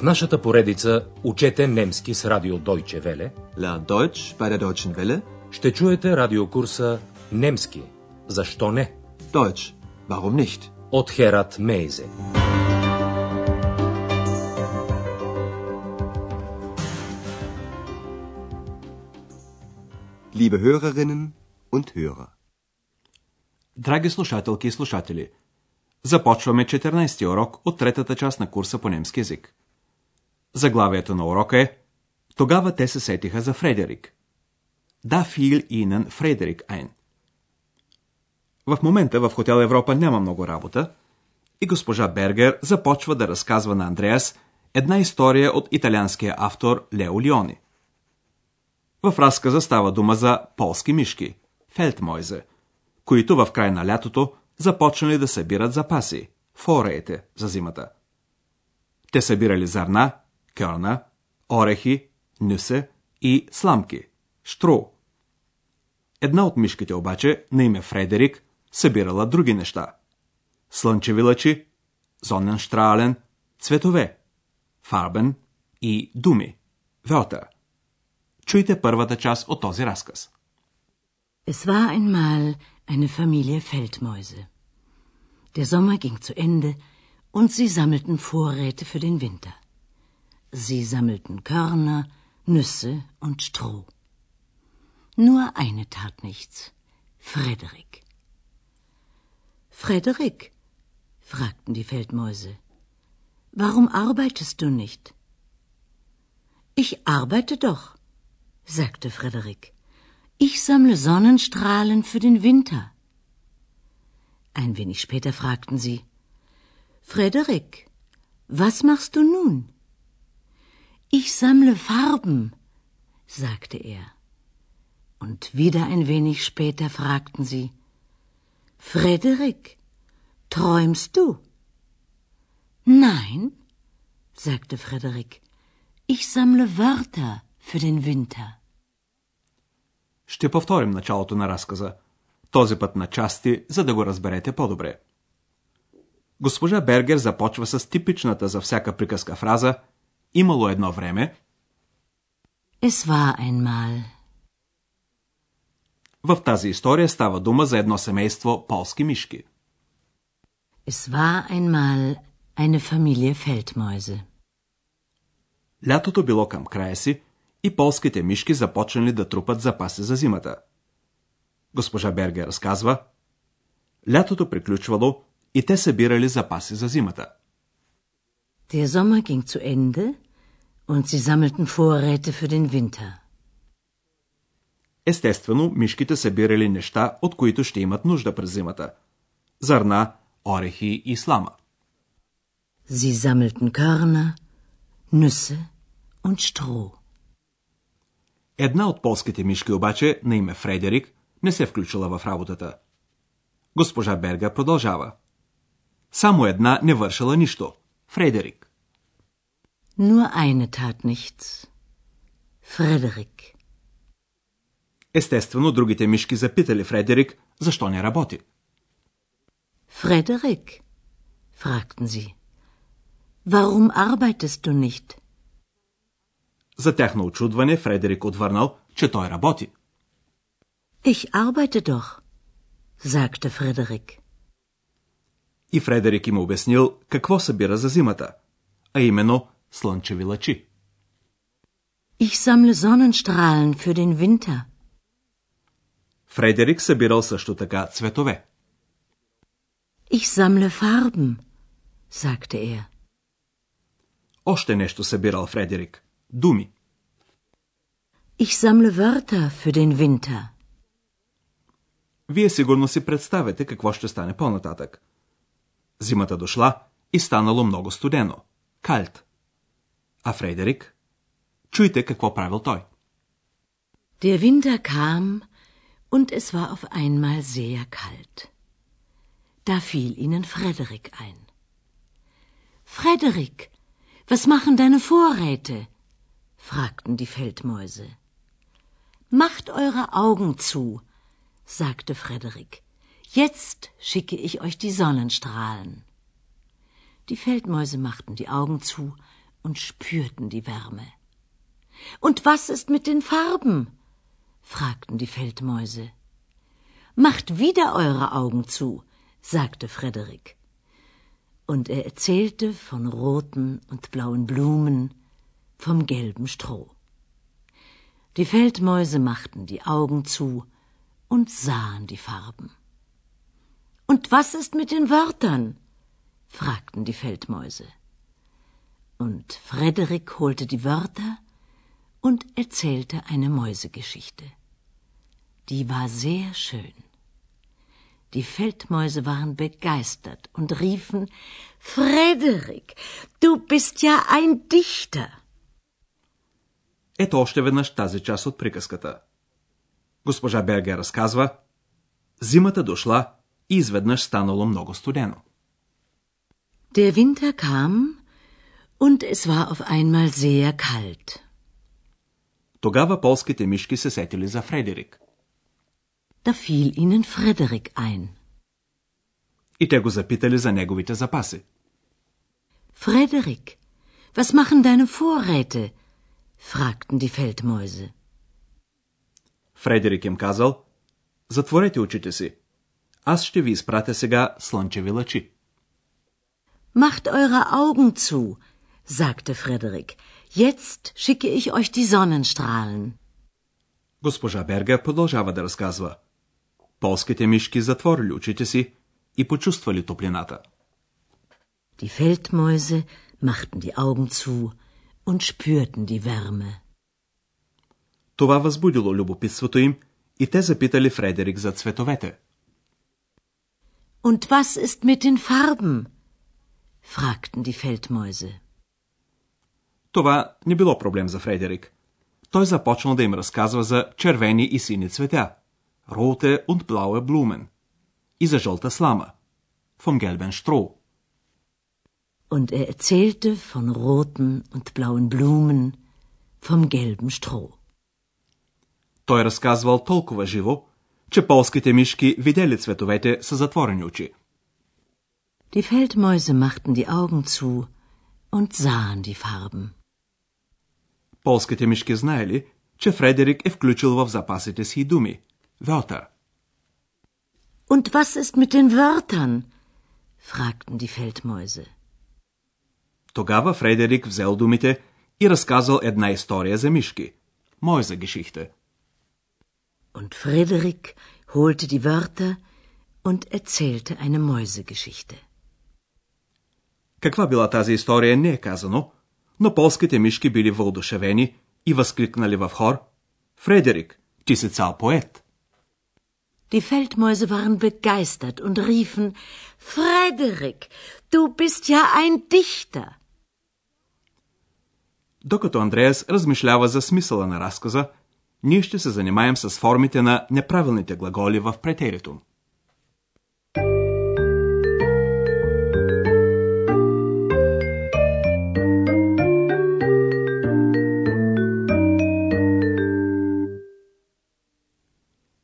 В нашата поредица Учете немски с радио Deutsche Welle Lern Deutsch bei der Deutschen Welle. ще чуете радиокурса Немски. Защо не? Deutsch. Warum nicht? От Херат Мейзе. Liebe Hörerinnen und Hörer. Драги слушателки и слушатели, започваме 14-ти урок от третата част на курса по немски язик. Заглавието на урока е Тогава те се сетиха за Фредерик. Да фил инен Фредерик ein. В момента в Хотел Европа няма много работа и госпожа Бергер започва да разказва на Андреас една история от италианския автор Лео Лиони. В разказа става дума за полски мишки, фелтмойзе, които в край на лятото започнали да събират запаси, фореете за зимата. Те събирали зърна, кьорна, орехи, нюсе и сламки, штро. Една от мишките обаче, на име Фредерик, събирала други неща. Слънчеви лъчи, зоненштрален, цветове, фарбен и думи, вълта. Чуйте първата част от този разказ. Es war einmal eine Familie Feldmäuse. Der Sommer ging zu Ende und sie sammelten Vorräte für den Winter. Sie sammelten Körner, Nüsse und Stroh. Nur eine tat nichts. Frederik. Frederik, fragten die Feldmäuse, warum arbeitest du nicht? Ich arbeite doch, sagte Frederik. Ich sammle Sonnenstrahlen für den Winter. Ein wenig später fragten sie Frederik, was machst du nun? Ich sammle Farben, sagte er. Und wieder ein wenig später fragten sie Frederik, träumst du? Nein, sagte Frederik, ich sammle Wörter für den Winter. Ще повторим началото на разказа. Този път на части, за да го разберете по-добре. Госпожа Бергер започва с типичната за всяка приказка фраза Имало едно време. Es war einmal. В тази история става дума за едно семейство полски мишки. Es war einmal eine Familie Feldmäuse. Лятото било към края си и полските мишки започнали да трупат запаси за зимата. Госпожа Бергер разказва, лятото приключвало и те събирали запаси за зимата. Der Sommer ging zu Ende und sie sammelten Vorräte für den Winter. Естествено, мишките събирали неща, от които ще имат нужда през зимата. Зърна, орехи и слама. Sie sammelten Körner, Nüsse und Stroh. Една от полските мишки обаче, на име Фредерик, не се включила в работата. Госпожа Берга продължава. Само една не вършила нищо. Фредерик. Nur eine tat nichts. Frederik. Естествено, другите мишки запитали Фредерик, защо не работи. Frederik, fragten sie. Warum arbeitest du nicht? За тяхно очудване Фредерик отвърнал, че той работи. Ich arbeite doch, sagte Frederik. И Фредерик им обяснил какво събира за зимата, а именно слънчеви лъчи. Ich sammle Sonnenstrahlen für den Winter. Фредерик събирал също така цветове. Ich sammle Farben, sagte er. Още нещо събирал Фредерик. Думи. Ich sammle Wörter für den Winter. Вие сигурно си представяте какво ще стане по-нататък. Зимата дошла и станало много студено. Кальт. А Фредерик? Чуйте какво правил той. Der Winter kam und es war auf einmal sehr kalt. Da fiel ihnen Frederik ein. Frederik, was machen deine Vorräte? fragten die Feldmäuse. Macht eure Augen zu, sagte Frederik. Jetzt schicke ich euch die Sonnenstrahlen. Die Feldmäuse machten die Augen zu und spürten die Wärme. Und was ist mit den Farben? fragten die Feldmäuse. Macht wieder eure Augen zu, sagte Frederik. Und er erzählte von roten und blauen Blumen, vom gelben Stroh. Die Feldmäuse machten die Augen zu und sahen die Farben. Und was ist mit den Wörtern? fragten die Feldmäuse. Und Frederik holte die Wörter und erzählte eine Mäusegeschichte. Die war sehr schön. Die Feldmäuse waren begeistert und riefen Frederik, du bist ja ein Dichter. Ето още веднъж тази част от приказката. Госпожа Бергер разказва, зимата дошла и изведнъж станало много студено. Der Winter kam und es war auf einmal sehr kalt. Тогава полските мишки се сетили за Фредерик. Da fiel ihnen Frederik ein. И те го запитали за неговите запаси. Frederik, was machen deine Vorräte? fragten die Feldmäuse. Фредерик им казал, затворете очите си. Аз ще ви изпратя сега слънчеви лъчи. Macht eure Augen zu, sagte Frederik. Jetzt schicke ich euch die Sonnenstrahlen. Госпожа Бергер продължава да разказва. Полските мишки затворили очите си и почувствали топлината. Die Feldmäuse machten die Augen zu und spürten die Wärme. Това възбудило любопитството им и те запитали Фредерик за цветовете. Und was ist mit den Farben? fragten die Feldmäuse. Това не било проблем за Фредерик. Той започнал да им разказва за червени и сини цветя, rote und blaue Blumen, и за жълта слама, vom gelben Stroh. Und er erzählte von roten und blauen Blumen, vom gelben Stroh. Той разказвал толкова живо, че полските мишки видели цветовете с затворени очи. Die Feldmäuse machten die Augen zu und sahen die Farben. Полските мишки знаели, че Фредерик е включил в запасите си думи. Wörter. Und was ist mit den Wörtern? fragten die Feldmäuse. Тогава Фредерик взел думите и разказал една история за мишки. Моя Geschichte. Und Frederik holte die Wörter und erzählte eine Mäusegeschichte. Каква била тази история не е казано, но полските мишки били въодушевени и възкликнали в хор Фредерик, ти си цял поет. Die Feldmäuse waren begeistert und riefen Frederik, du bist ja ein Dichter. Докато Андреас размишлява за смисъла на разказа, ние ще се занимаем с формите на неправилните глаголи в претерито.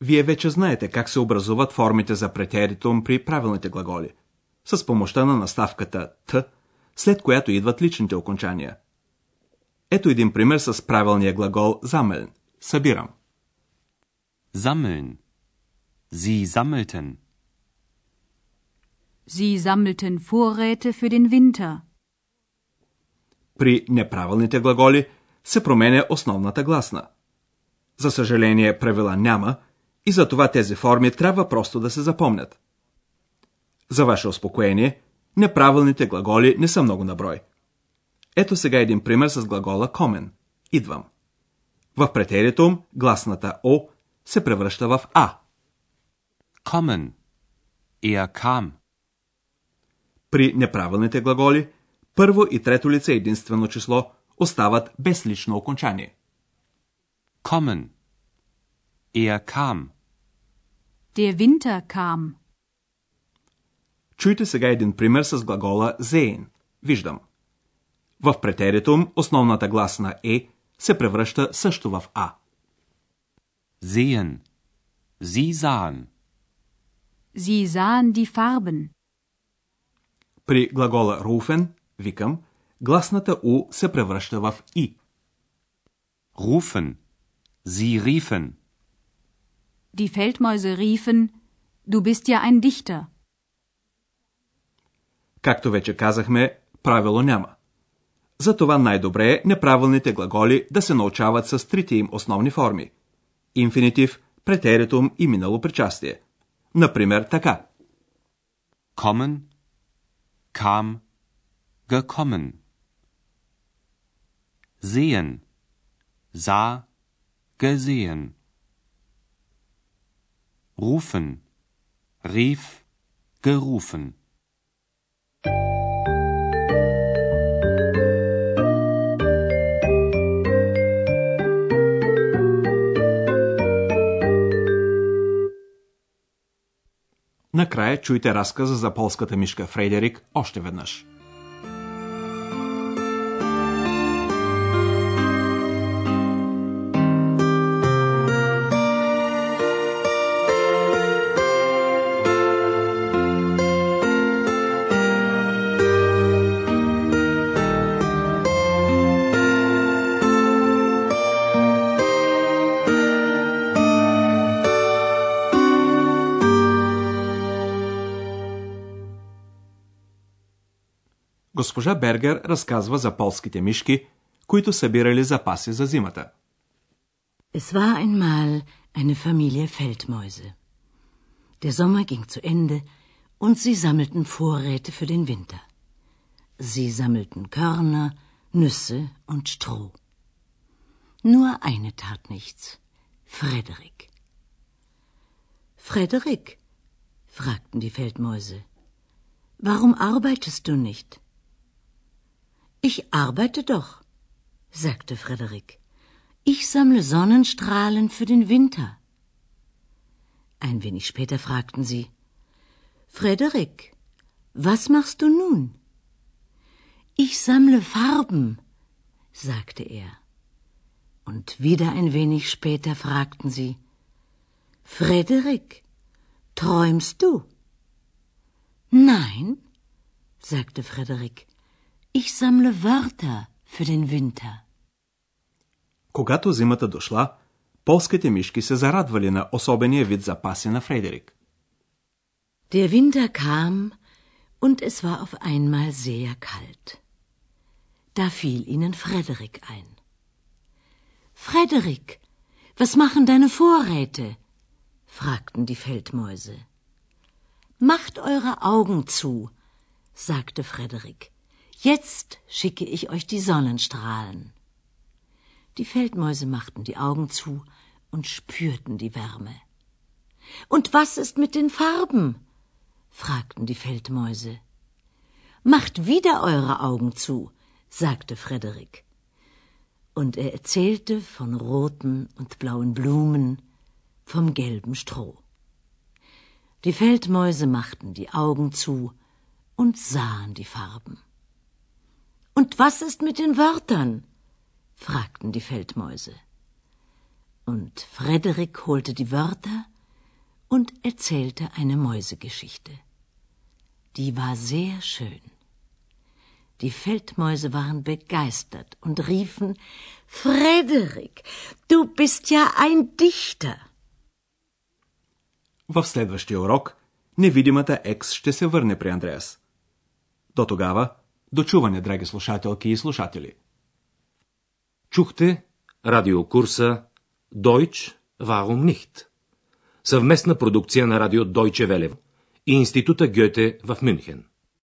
Вие вече знаете как се образуват формите за претеритум при правилните глаголи. С помощта на наставката Т, след която идват личните окончания. Ето един пример с правилния глагол замелн. Събирам. Sammeln. Sie sammelten. Sie sammelten Vorräte für den Winter. При неправилните глаголи се променя основната гласна. За съжаление, правила няма и затова тези форми трябва просто да се запомнят. За ваше успокоение, неправилните глаголи не са много на брой. Ето сега един пример с глагола комен. Идвам. В претерието гласната О се превръща в А. Kommen. Er kam. При неправилните глаголи първо и трето лице единствено число остават без лично окончание. Kommen. Er kam. Der Winter kam. Чуйте сега един пример с глагола sehen. Виждам. В претеритум основната гласна Е се превръща също в А. Sehen. Sie sahen. Sie sahen die Farben. При глагола rufen, викам, гласната У се превръща в И. Rufen. Sie riefen. Die Feldmäuse riefen, du bist ja ein Dichter. Както вече казахме, правило няма. Затова най-добре е неправилните глаголи да се научават с трите им основни форми. Инфинитив, претеритум и минало причастие. Например, така. Kommen. Kam. Gekommen. Sehen. Sah. Gesehen. Rufen. Rief. Gerufen. Накрая чуйте разказа за полската мишка Фредерик още веднъж. Госпожа Бергер разказва за полските мишки, които събирали запаси за зимата. Es war einmal eine Familie Feldmäuse. Der Sommer ging zu Ende und sie sammelten Vorräte für den Winter. Sie sammelten Körner, Nüsse und Stroh. Nur eine tat nichts. Frederik. Frederik, fragten die Feldmäuse, warum arbeitest du nicht? Ich arbeite doch, sagte Frederik. Ich sammle Sonnenstrahlen für den Winter. Ein wenig später fragten sie Frederik, was machst du nun? Ich sammle Farben, sagte er. Und wieder ein wenig später fragten sie Frederik, träumst du? Nein, sagte Frederik. Ich sammle Wörter für den Winter. Когато зимата дошла, полските мишки се зарадвали на особения вид запаси на Фредерик. Der Winter kam und es war auf einmal sehr kalt. Da fiel ihnen Frederik ein. Frederik, was machen deine Vorräte? fragten die Feldmäuse. Macht eure Augen zu, sagte Frederik. Jetzt schicke ich euch die Sonnenstrahlen. Die Feldmäuse machten die Augen zu und spürten die Wärme. Und was ist mit den Farben? fragten die Feldmäuse. Macht wieder eure Augen zu, sagte Frederik. Und er erzählte von roten und blauen Blumen, vom gelben Stroh. Die Feldmäuse machten die Augen zu und sahen die Farben. Und was ist mit den Wörtern? fragten die Feldmäuse. Und Frederik holte die Wörter und erzählte eine Mäusegeschichte. Die war sehr schön. Die Feldmäuse waren begeistert und riefen Frederik, du bist ja ein Dichter. В следващия урок невидимата Екс ще се върне при Андреас. До тогава, дочуване, драги слушателки и слушатели. Чухте радиокурса Deutsch, warum nicht? Съвместна продукция на радио Deutsche Welle и Института Гьоте в Мюнхен.